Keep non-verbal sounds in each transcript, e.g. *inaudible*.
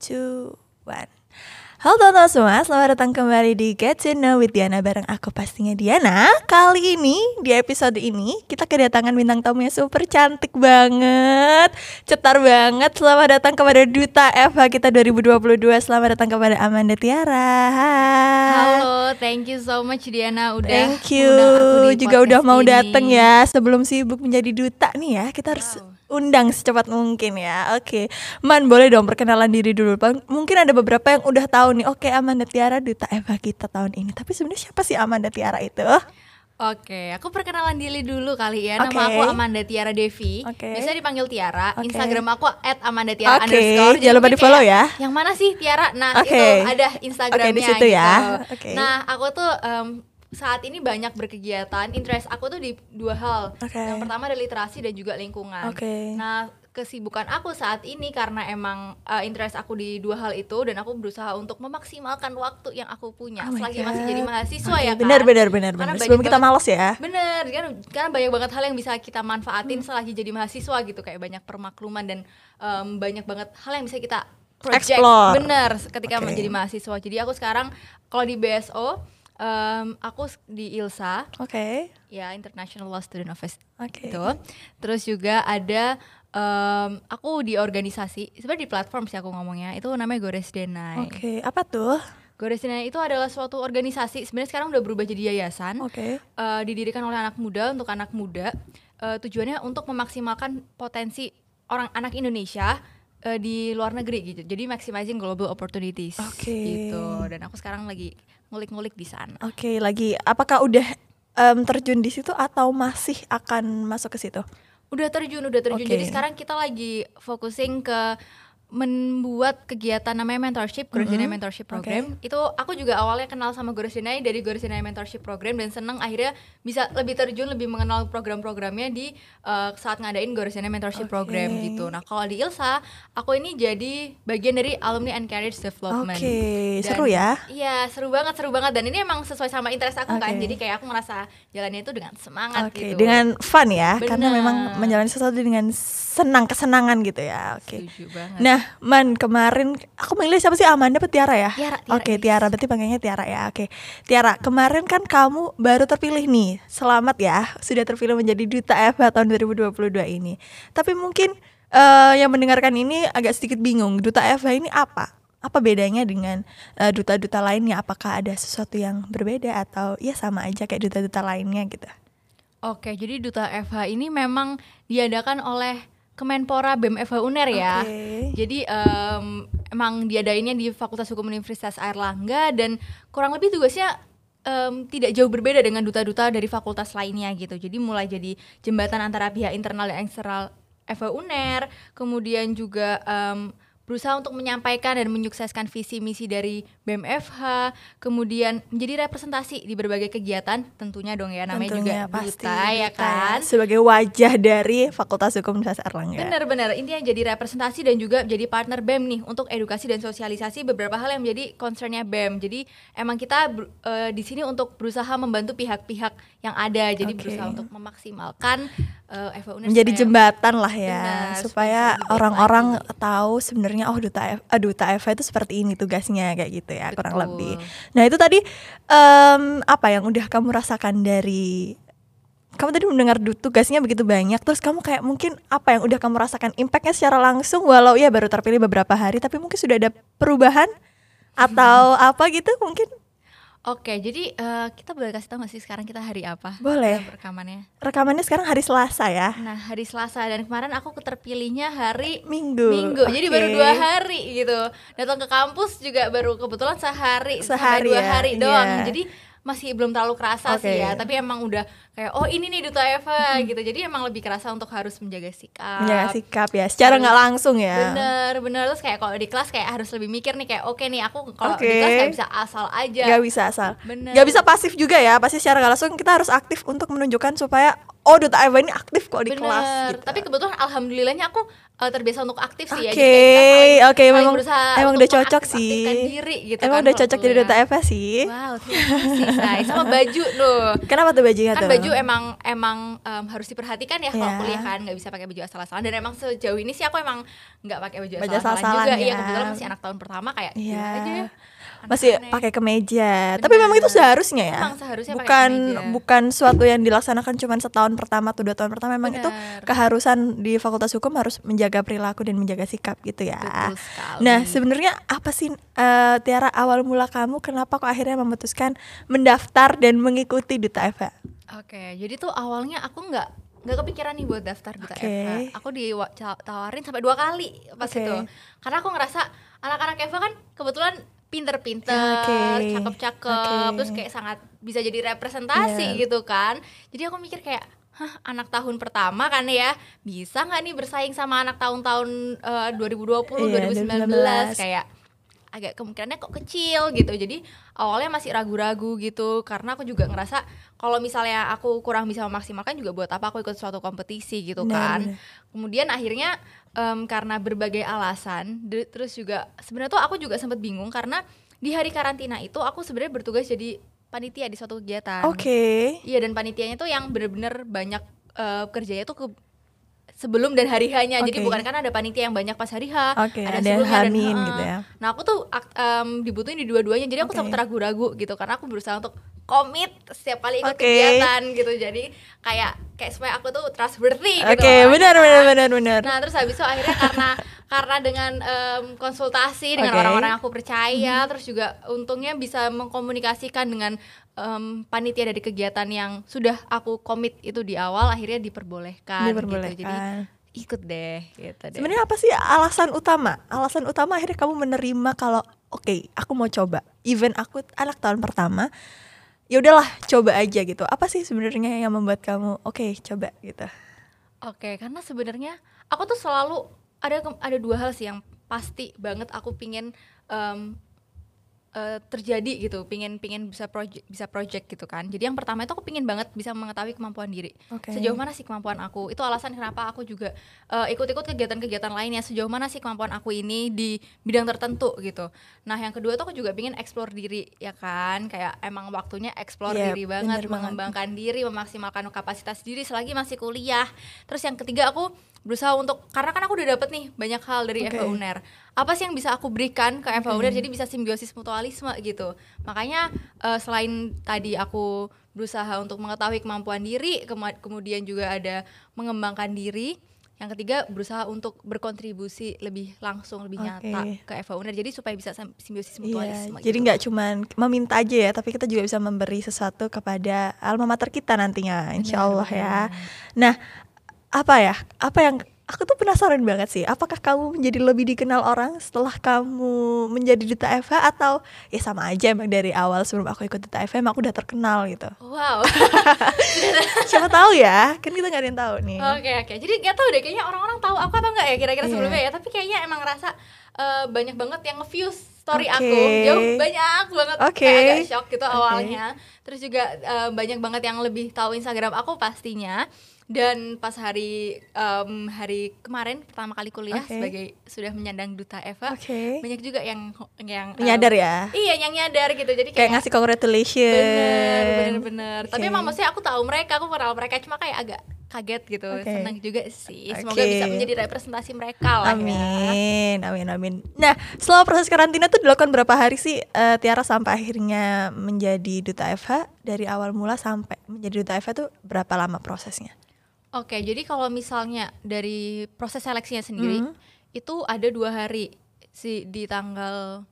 two, one. Halo teman-teman semua, selamat datang kembali di Get to Know with Diana bareng aku pastinya Diana. Kali ini di episode ini kita kedatangan bintang tamu yang super cantik banget, cetar banget. Selamat datang kepada Duta FH kita 2022. Selamat datang kepada Amanda Tiara. Hai. Halo, thank you so much Diana udah Thank you juga udah mau ini. dateng ya sebelum sibuk menjadi duta nih ya kita harus Wow. Undang secepat mungkin ya oke Man boleh dong perkenalan diri dulu Bang. mungkin ada beberapa yang udah tahu nih oke Amanda Tiara duta Eva kita tahun ini tapi sebenarnya siapa sih Amanda Tiara itu Oke, aku perkenalan diri dulu kali ya. Nama Oke. aku Amanda Tiara Devi. Oke. Biasa dipanggil Tiara. Oke. Instagram aku @amandatiara Oke, underscore. Jangan lupa di-follow kayak, ya. Yang mana sih Tiara? Nah, Oke. itu ada Instagramnya Oke, di situ ya. gitu. Oke. Nah, aku tuh em, saat ini banyak berkegiatan. Interest aku tuh di dua hal. Oke. Yang pertama ada literasi dan juga lingkungan. Oke. Nah, kesibukan aku saat ini karena emang uh, interest aku di dua hal itu dan aku berusaha untuk memaksimalkan waktu yang aku punya Oh selagi masih jadi mahasiswa Oke, ya kan. benar benar benar Karena benar sebelum kita malas ya Bener, kan karena banyak banget hal yang bisa kita Hmm. manfaatin selagi jadi mahasiswa gitu kayak banyak permakluman dan em, banyak banget hal yang bisa kita project. Explore. Bener, ketika Oke. menjadi mahasiswa. Jadi aku sekarang kalau di BSO em, aku di ILSA oke ya International Law Student Office oke itu. Terus juga ada em, aku di organisasi, sebenarnya di platform sih aku ngomongnya. Itu namanya Gores Denai. oke apa tuh Gores Denai itu adalah suatu organisasi. Sebenarnya sekarang udah berubah jadi yayasan oke eh, didirikan oleh anak muda untuk anak muda Eh, tujuannya untuk memaksimalkan potensi orang anak Indonesia eh, di luar negeri gitu jadi maximizing global opportunities Oke. gitu dan aku sekarang lagi ngulik-ngulik di sana. Oke lagi. Apakah udah em, terjun di situ atau masih akan masuk ke situ? Udah terjun udah terjun. Oke. jadi sekarang kita lagi focusing ke membuat kegiatan namanya mentorship Gores Denai Mhm. mentorship program itu aku juga awalnya kenal sama Gores Denai dari Gores Denai mentorship program dan seneng akhirnya bisa lebih terjun lebih mengenal program-programnya di uh, saat ngadain Gores Denai mentorship Oke. program gitu nah kalau di Ilsa aku ini jadi bagian dari alumni encourage development oke Dan- seru ya Iya seru banget seru banget dan ini emang sesuai sama interest aku kan Oke. jadi kayak aku ngerasa jalannya itu dengan semangat Oke, gitu dengan fun ya, karena Bener. memang menjalani sesuatu dengan senang kesenangan gitu ya. Oke. Setuju banget. Nah, Man kemarin aku manggilnya siapa sih Amanda apa Tiara ya? Tiara, Tiara, Oke. Tiara berarti panggilnya Tiara ya. Oke. Tiara, kemarin kan kamu baru terpilih nih. Selamat ya, sudah terpilih menjadi duta FH tahun 2022 ini. Tapi mungkin eh, yang mendengarkan ini agak sedikit bingung, duta FH ini apa? Apa bedanya dengan eh, duta-duta lainnya? Apakah ada sesuatu yang berbeda atau ya sama aja kayak duta-duta lainnya gitu? Oke, jadi Duta FH ini memang diadakan oleh Kemenpora BEM FH UNER ya. Oke. Jadi em, emang diadainnya di Fakultas Hukum Universitas Airlangga dan kurang lebih tugasnya em, tidak jauh berbeda dengan duta-duta dari fakultas lainnya gitu. Jadi mulai jadi jembatan antara pihak internal dan eksternal FH UNER, kemudian juga em, berusaha untuk menyampaikan dan menyukseskan visi misi dari BEM FH, kemudian menjadi representasi di berbagai kegiatan tentunya dong ya namanya Tentunya juga pasti duta ya duta kan. sebagai wajah dari Fakultas Hukum Universitas Erlangga. Benar-benar intinya jadi representasi dan juga jadi partner BEM nih untuk edukasi dan sosialisasi beberapa hal yang menjadi concernnya BEM. Jadi emang kita eh, di sini untuk berusaha membantu pihak-pihak yang ada. Jadi Oke. berusaha untuk memaksimalkan eh, FH UNER menjadi supaya- jembatan lah ya Benar, supaya orang-orang tahu sebenarnya oh duta F, ah, duta FH itu seperti ini tugasnya kayak gitu ya kurang Betul. lebih. Nah itu tadi em, apa yang udah kamu rasakan dari kamu tadi mendengar tugasnya begitu banyak terus kamu kayak mungkin apa yang udah kamu rasakan impactnya secara langsung walau ya baru terpilih beberapa hari tapi mungkin sudah ada perubahan atau apa gitu mungkin Oke, jadi eh, kita boleh kasih tahu nggak sih sekarang kita hari apa? Boleh. Rekamannya. rekamannya sekarang hari Selasa ya Nah, hari Selasa dan kemarin aku terpilihnya hari Minggu Minggu, jadi Oke. baru dua hari gitu. Datang ke kampus juga baru kebetulan sehari, Sehari dua ya, hari doang. iya. Jadi masih belum terlalu kerasa Oke. sih ya, tapi emang udah kayak oh ini nih duta Eva gitu. Jadi emang lebih kerasa untuk harus menjaga sikap. menjaga sikap ya secara nggak langsung ya Bener bener terus kayak kalau di kelas kayak harus lebih mikir nih kayak oke nih aku kalau Oke. di kelas kayak bisa asal aja. nggak bisa asal Bener. nggak bisa pasif juga ya pasti secara nggak langsung kita harus aktif untuk menunjukkan supaya oh duta Eva ini aktif kok di Bener. kelas gitu. Tapi kebetulan alhamdulillahnya aku eh, terbiasa untuk aktif sih ya. Oke, oke, saling memang- emang udah cocok sih. diri gitu emang kan udah cocok jadi duta Eva sih Wow, terima kasih. Sama baju loh. kenapa tuh bajunya Kan tuh baju baju emang emang em, harus diperhatikan ya kalau Iya. kuliah kan nggak bisa pakai baju asal-asalan dan emang sejauh ini sih aku emang nggak pakai baju Baju asal-asalan juga ya. iya kebetulan masih anak tahun pertama kayak Iya. gila aja ya masih pakai kemeja. Tapi memang itu Bener. seharusnya ya. Emang seharusnya bukan kemeja. bukan suatu yang dilaksanakan cuma setahun pertama atau dua tahun pertama. Memang itu Bener. keharusan di Fakultas Hukum harus menjaga perilaku dan menjaga sikap gitu ya. Betul sekali. Nah, sebenarnya apa sih eh, Tiara awal mula kamu kenapa kok akhirnya memutuskan mendaftar dan mengikuti Duta Eva? Oke, jadi tuh awalnya aku nggak nggak kepikiran nih buat daftar Duta Oke. Eva. Aku ditawarin sampai dua kali pas Oke. itu. Karena aku ngerasa anak-anak Eva kan kebetulan pinter-pinter, Oke. cakep-cakep, Oke. terus kayak sangat bisa jadi representasi Iya. gitu kan. Jadi aku mikir kayak Hah, anak tahun pertama kan ya bisa nggak nih bersaing sama anak tahun-tahun eh, 2020, Iya, 2019 kayak agak kemungkinannya kok kecil gitu jadi awalnya masih ragu-ragu gitu karena aku juga ngerasa kalau misalnya aku kurang bisa memaksimalkan juga buat apa aku ikut suatu kompetisi gitu kan benar. kemudian akhirnya em, karena berbagai alasan terus juga sebenarnya tuh aku juga sempat bingung karena di hari karantina itu aku sebenarnya bertugas jadi panitia di suatu kegiatan Oke. iya dan panitianya tuh yang bener-bener banyak eh, kerjanya tuh ke sebelum dan hari hanya jadi Oke. bukan kan ada panitia yang banyak pas hari H Oke, ada yang sebelumnya dan- Hamin gitu ya. Nah aku tuh em, dibutuhin di dua-duanya, jadi aku Oke. sempat ragu-ragu gitu karena aku berusaha untuk komit setiap kali ikut Oke. kegiatan gitu. Jadi kayak kayak supaya aku tuh trustworthy Oke, gitu. orangnya benar kan. benar benar benar. Nah terus habis itu akhirnya karena *laughs* karena dengan em, konsultasi dengan Oke. Orang-orang yang aku percaya, terus juga untungnya bisa mengkomunikasikan dengan em, panitia dari kegiatan yang sudah aku komit itu di awal, akhirnya diperbolehkan. Diperbolehkan. Gitu. Jadi ikut deh gitu deh. Sebenarnya apa sih alasan utama? Alasan utama akhirnya kamu menerima kalau oke, aku mau coba. Even aku anak tahun pertama, ya udahlah coba aja gitu. Apa sih sebenarnya yang membuat kamu oke coba gitu? Oke, karena sebenarnya aku tuh selalu ada ada dua hal sih yang pasti banget aku pingin em, eh, terjadi gitu, pingin pingin bisa project bisa project gitu kan. Jadi yang pertama itu aku pingin banget bisa mengetahui kemampuan diri. Oke. Sejauh mana sih kemampuan aku? Itu alasan kenapa aku juga eh, ikut-ikut kegiatan-kegiatan lainnya. Sejauh mana sih kemampuan aku ini di bidang tertentu gitu. Nah, yang kedua tuh aku juga pingin explore diri ya kan. Kayak emang waktunya explore Iya, diri banget, banget. mengembangkan diri, memaksimalkan kapasitas diri selagi masih kuliah. Terus yang ketiga aku berusaha untuk karena kan aku udah dapet nih banyak hal dari. FH UNER. Apa sih yang bisa aku berikan ke FH. UNER jadi bisa simbiosis mutualisme gitu. Makanya eh, selain tadi aku berusaha untuk mengetahui kemampuan diri, kema- kemudian juga ada mengembangkan diri. Yang ketiga berusaha untuk berkontribusi lebih langsung, lebih nyata Oke. ke FH UNER. Jadi supaya bisa sim- simbiosis Iya, mutualisme. jadi gitu. nggak cuman meminta aja ya, tapi kita juga bisa memberi sesuatu kepada alma mater kita nantinya, insya Benar, Allah ya. Nah, apa ya? Apa yang aku tuh penasaran banget sih. Apakah kamu menjadi lebih dikenal orang setelah kamu menjadi duta Eva atau ya sama aja emang dari awal sebelum aku ikut duta Eva emang aku udah terkenal gitu. Wow. *laughs* Siapa tahu ya? Kan kita nggak ada yang tahu nih. Oke oke. Jadi gak tahu deh kayaknya orang-orang tahu aku atau enggak ya kira-kira Iya. sebelumnya ya. Tapi kayaknya emang ngerasa eh, banyak banget yang nge-view story Oke. aku. Jauh banyak banget. Oke. Kayak agak shock gitu Oke. awalnya. Terus juga eh, banyak banget yang lebih tahu Instagram aku pastinya. Dan pas hari em, hari kemarin pertama kali kuliah Oke. sebagai sudah menyandang duta Eva, Oke. banyak juga yang yang em, Menyadar ya? Iya, yang nyadar gitu. Jadi Kayak kayak, ngasih congratulations. bener bener bener. Tapi Oke. emang maksudnya aku tahu mereka, aku kenal mereka cuma kayak agak kaget gitu. Oke. Senang juga sih. Semoga bisa menjadi representasi mereka lah ya. Amin, amin, amin. Nah, selama proses karantina tuh dilakukan berapa hari sih eh, Tiara sampai akhirnya menjadi duta Eva? Dari awal mula sampai menjadi duta Eva tuh berapa lama prosesnya? Oke, jadi kalau misalnya dari proses seleksinya sendiri Hmm. itu ada dua hari si di tanggal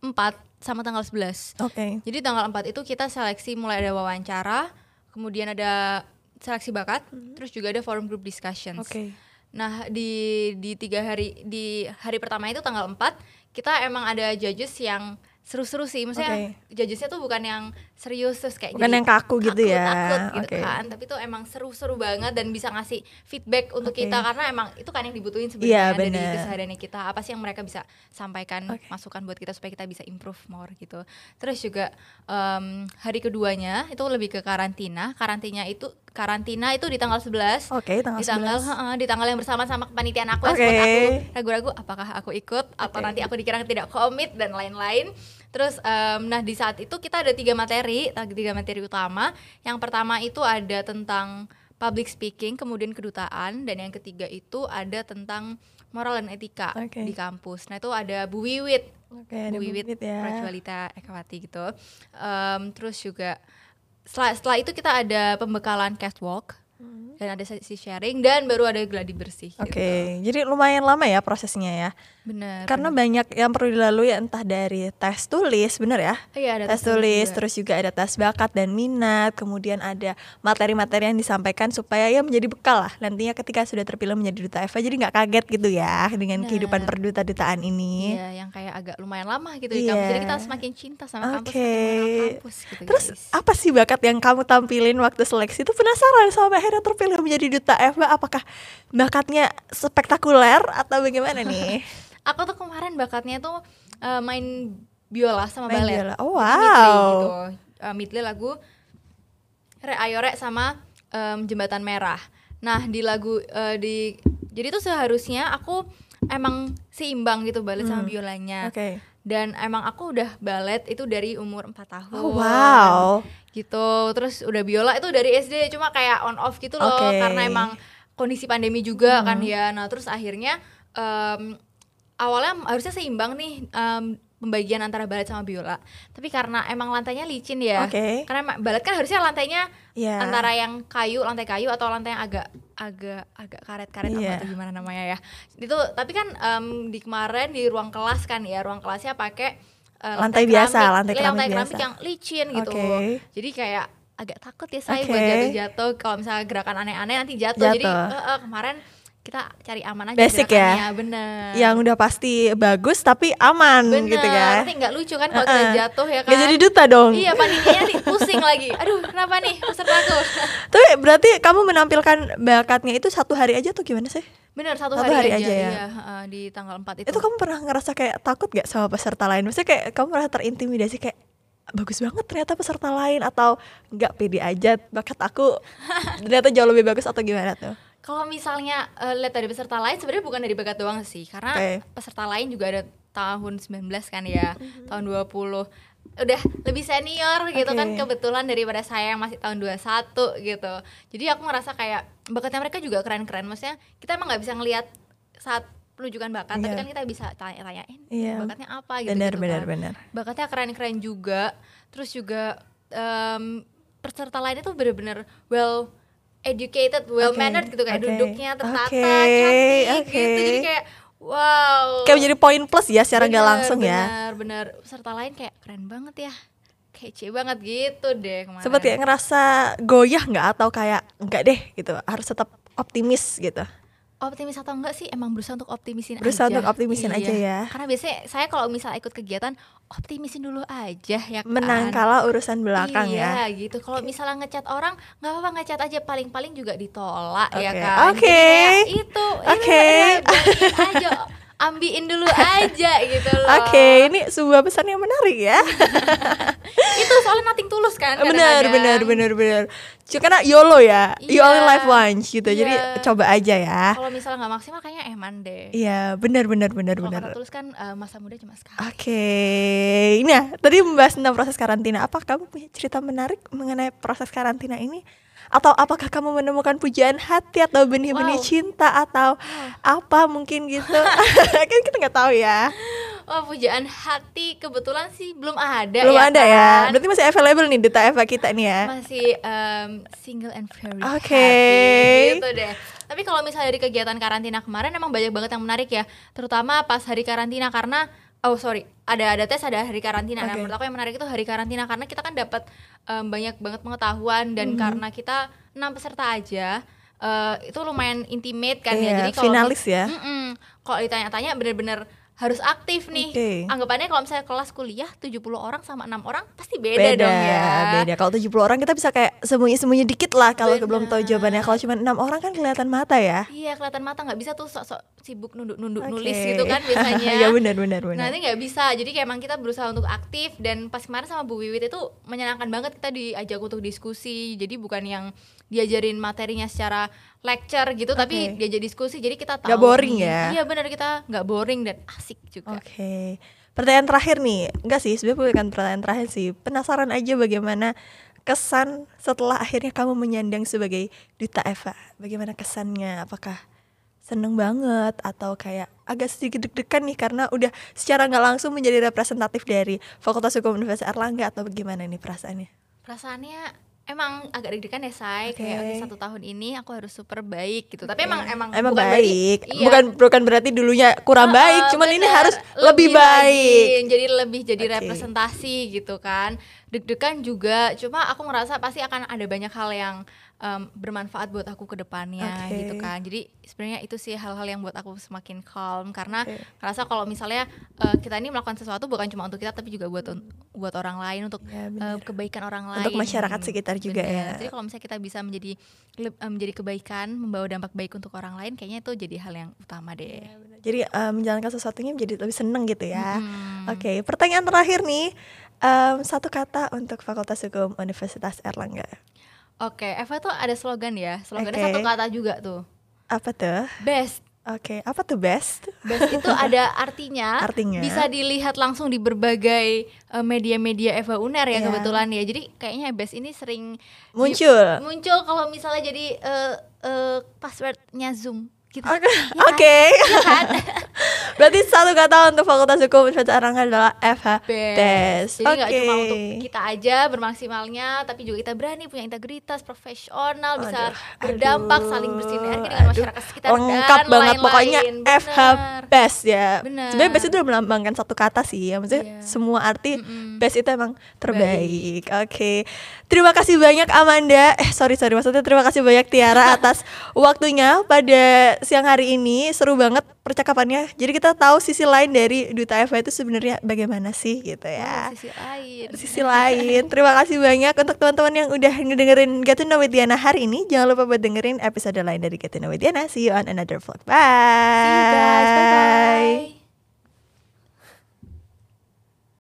4 sama tanggal 11. Oke. Jadi tanggal 4 itu kita seleksi mulai ada wawancara, kemudian ada seleksi bakat, terus juga ada forum group discussions. Hmm. Oke. Nah di di tiga hari di hari pertama itu tanggal 4 kita emang ada judges yang seru-seru sih, maksudnya judgesnya tuh bukan yang serius terus kayak Bukan jadi yang kaku gitu ya. takut gitu Oke. kan, tapi tuh emang seru-seru banget dan bisa ngasih feedback untuk Oke. kita karena emang itu kan yang dibutuhin Iya, sebenarnya dari bener. kesehariannya kita apa sih yang mereka bisa sampaikan Oke. masukan buat kita supaya kita bisa improve more gitu. Terus juga em, hari keduanya itu lebih ke karantina, karantina itu karantina itu di tanggal 11 Oke, tanggal di tanggal 11. heeh, di tanggal yang bersama sama kepanitiaan aku yang sempat aku ragu-ragu apakah aku ikut atau Oke. nanti aku dikira tidak komit dan lain-lain Terus em, nah di saat itu kita ada tiga materi, tiga materi utama. Yang pertama itu ada tentang public speaking, kemudian kedutaan, dan yang ketiga itu ada tentang moral dan etika Oke. di kampus. Nah itu ada Bu Wiwit, Oke, ada Bu Wiwit Wiwit ya. Prajualita Ekawati gitu. Em, terus juga setelah setelah itu kita ada pembekalan catwalk. Dan ada sesi sharing dan baru ada gladi bersih. Oke, Gitu. jadi lumayan lama ya prosesnya ya. Benar. Karena banyak yang perlu dilalui entah dari tes tulis, bener ya? Iya, ada tes tes tulis juga. terus juga ada tes bakat dan minat, kemudian ada materi-materi yang disampaikan supaya ya menjadi bekal lah nantinya ketika sudah terpilih menjadi duta Eva jadi nggak kaget gitu ya dengan Benar. kehidupan perduta-dutaan ini. Iya, yang kayak agak lumayan lama gitu di Iya. kampus. Jadi kita semakin cinta sama kampus, mengenal kampus gitu Terus guys. apa sih bakat yang kamu tampilin waktu seleksi itu penasaran sama akhirnya terpilih menjadi duta Eva apakah bakatnya spektakuler atau bagaimana nih? *laughs* Aku tuh kemarin bakatnya tuh eh, main biola sama Main balet. biola. Oh, Di Midley wow. gitu. Eh, Midley lagu Re Ayore sama em, Jembatan Merah. Nah, di lagu eh, di jadi tuh seharusnya aku emang seimbang gitu balet sama Hmm. biolanya. Oke. Dan emang aku udah balet itu dari umur 4 tahun. Oh wow. gitu terus udah biola itu dari SD cuma kayak on off gitu loh Oke. karena emang kondisi pandemi juga Hmm. kan ya nah terus akhirnya em, awalnya harusnya seimbang nih em, pembagian antara balet sama biola tapi karena emang lantainya licin ya Oke. karena balet kan harusnya lantainya Iya. antara yang kayu lantai kayu atau lantai yang agak agak agak karet-karet apa tuh gimana namanya ya itu tapi kan em, di kemarin di ruang kelas kan ya ruang kelasnya pakai eh, Lantai biasa, keramik, lantai iya, keramik lantai keramik biasa. yang licin gitu Oke. jadi kayak agak takut ya saya Oke. buat jatuh-jatuh kalau misalnya gerakan aneh-aneh nanti jatuh, jadi Jatuh. eh, eh, kemarin kita cari aman aja Basic ya? bener Yang udah pasti bagus tapi aman bener gitu kan. nanti nggak lucu kan kalau Uh-uh. kita jatuh ya kan Gak jadi duta dong. iya panitianya nanti pusing lagi aduh kenapa nih pesertaku *laughs* Tapi berarti kamu menampilkan bakatnya itu satu hari aja tuh gimana sih? bener satu, Satu hari, hari aja, aja ya? iya, di tanggal 4 itu, Itu kamu pernah ngerasa kayak takut gak sama peserta lain? Maksudnya kayak kamu merasa terintimidasi kayak bagus banget ternyata peserta lain atau nggak pede aja bakat aku ternyata jauh lebih bagus atau gimana tuh? Kalau misalnya eh, lihat dari peserta lain sebenarnya bukan dari bakat doang sih, karena Oke. peserta lain juga ada tahun 19 kan ya, Mhm. tahun 20 udah lebih senior gitu kan Oke. kebetulan daripada saya yang masih tahun 21 gitu. Jadi aku ngerasa kayak bakatnya mereka juga keren-keren. Maksudnya kita emang nggak bisa ngelihat saat penunjukan bakat, tapi Iya. kan kita bisa tanya-tanyain Iya. bakatnya apa gitu. Benar gitu benar kan. benar. bakatnya keren-keren juga terus juga em, peserta lainnya tuh bener-bener well educated, well mannered gitu kayak oke, duduknya tertata, oke, cantik oke. gitu. Jadi kayak wow. Kayak menjadi poin plus ya secara nggak Bener, langsung ya. Bener, bener. Peserta lain kayak keren banget ya. Kece banget gitu deh kemarin. Seperti kayak ngerasa goyah nggak atau kayak nggak deh gitu harus tetap optimis gitu. Optimis atau enggak sih emang berusaha untuk optimisin Berusaha aja. untuk optimisin Iya. aja ya. Karena biasanya saya kalau misalnya ikut kegiatan optimisin dulu aja ya kan. Menang kalah urusan belakang iya, ya. gitu. Kalau misalnya ngechat orang, nggak apa-apa ngechat aja paling-paling juga ditolak ya Oke. kan. Oke. Kayak itu, Oke. beraniin aja, ambiin dulu aja gitu loh. Oke, ini sebuah pesan yang menarik ya. *laughs* Itu soalnya nothing tulus kan. benar, benar, benar, benar. Cuma karena YOLO ya, you Iya. only live once gitu. Jadi Iya. coba aja ya. Kalau misalnya nggak maksimal kayaknya eman deh. Iya, benar, benar, benar, Kalau benar. kan eh, masa muda cuma sekali. Oke, ini ya tadi membahas tentang proses karantina. Apa kamu punya cerita menarik mengenai proses karantina ini? Atau apakah kamu menemukan pujaan hati atau benih-benih Wow. cinta atau apa mungkin gitu? *laughs* *laughs* kan kita nggak tahu ya. Oh pujaan hati kebetulan sih belum ada Belum ya ada ya. kan? Berarti masih available nih Duta Eva kita nih ya. masih em, single and very Oke. happy gitu deh. Tapi kalau misalnya dari kegiatan karantina kemarin emang banyak banget yang menarik ya, terutama pas hari karantina karena oh sorry ada ada tes ada hari karantina. Nah Oke. menurut aku yang menarik itu hari karantina karena kita kan dapat em, banyak banget pengetahuan dan Mhm. karena kita enam peserta aja eh, itu lumayan intimate kan ya. Iya, Jadi kalau finalis ya. Mm-mm. kalau ditanya-tanya bener-bener harus aktif nih. Oke. Anggapannya kalau misalnya kelas kuliah 70 orang sama enam orang pasti beda, beda, dong ya. beda. Kalau 70 orang kita bisa kayak sembunyi-sembunyi dikit lah kalau belum tahu jawabannya. Kalau cuma enam orang kan kelihatan mata ya. Iya kelihatan mata nggak bisa tuh sok-sok sibuk nunduk-nunduk Oke. nulis gitu kan *laughs* biasanya. ya benar benar benar. Nah ini nggak bisa, jadi kayak emang kita berusaha untuk aktif dan pas kemarin sama Bu Wiwit itu menyenangkan banget kita diajak untuk diskusi, jadi bukan yang diajarin materinya secara lecture gitu tapi Oke. diajak diskusi jadi kita tahu Nggak boring nih. ya? iya benar kita nggak boring dan asik juga Oke. Pertanyaan terakhir nih. Enggak sih, sebenarnya bukan pertanyaan terakhir sih. Penasaran aja bagaimana kesan setelah akhirnya kamu menyandang sebagai duta Eva. Bagaimana kesannya? Apakah seneng banget atau kayak agak sedikit deg-degan nih karena udah secara nggak langsung menjadi representatif dari Fakultas Hukum Universitas Erlangga atau bagaimana nih perasaannya? perasaannya emang agak deg-degan ya say Oke. kayak "Oke, satu tahun ini aku harus super baik gitu tapi emang emang Emang bukan berarti- baik, iya. bukan bukan berarti dulunya kurang Heeh, baik, cuman ini bener. harus lebih, baik. lagi. jadi lebih jadi Oke. representasi gitu kan deg-degan juga cuma aku ngerasa pasti akan ada banyak hal yang em, bermanfaat buat aku ke depannya Oke. gitu kan jadi sebenarnya itu sih hal-hal yang buat aku semakin calm karena Oke. ngerasa kalau misalnya eh, kita ini melakukan sesuatu bukan cuma untuk kita tapi juga buat buat orang lain untuk Ya, benar. kebaikan orang lain Untuk masyarakat sekitar juga ya. Bener. Jadi kalau misalnya kita bisa menjadi eh, menjadi kebaikan, membawa dampak baik untuk orang lain, kayaknya itu jadi hal yang utama deh. Jadi eh, menjalankan sesuatunya menjadi lebih seneng gitu ya. Hmm. Oke, pertanyaan terakhir nih. em, satu kata untuk Fakultas Hukum Universitas Erlangga. Oke, Eva tuh ada slogan ya. Slogannya Oke. satu kata juga tuh. Apa tuh? Best. Oke, apa tuh best? Best itu *laughs* ada artinya, Artinya? bisa dilihat langsung di berbagai eh, media-media Eva Uner ya Iya. kebetulan ya. Jadi kayaknya best ini sering Muncul. muncul kalau misalnya jadi eh, eh, passwordnya Zoom gitu. Oke, Iya kan? oke. Iya kan? *laughs* Berarti satu kata untuk Fakultas Hukum Universitas Erlangga adalah FH Best. Tes. Jadi nggak Oke. cuma untuk kita aja bermaksimalnya, tapi juga kita berani punya integritas, profesional, bisa Aduh, berdampak, aduh, saling bersinergi dengan aduh. masyarakat sekitar lengkap dan banget lain-lain. pokoknya FH Bener. best ya. Bener. Sebenarnya best itu udah melambangkan satu kata sih ya. Maksudnya Iya. semua arti Mm-mm. best itu emang terbaik. Oke. Terima kasih banyak Amanda. Eh sorry sorry maksudnya terima kasih banyak Tiara atas waktunya pada siang hari ini. Seru banget percakapannya. Jadi kita tahu sisi lain dari Duta Eva itu sebenarnya bagaimana sih gitu Oh, ya. sisi lain. sisi lain. Terima kasih banyak untuk teman-teman yang udah ngedengerin Get to Know with Diana hari ini. Jangan lupa buat dengerin episode lain dari Get to Know with Diana. See you on another vlog. Bye. See you guys. Bye bye.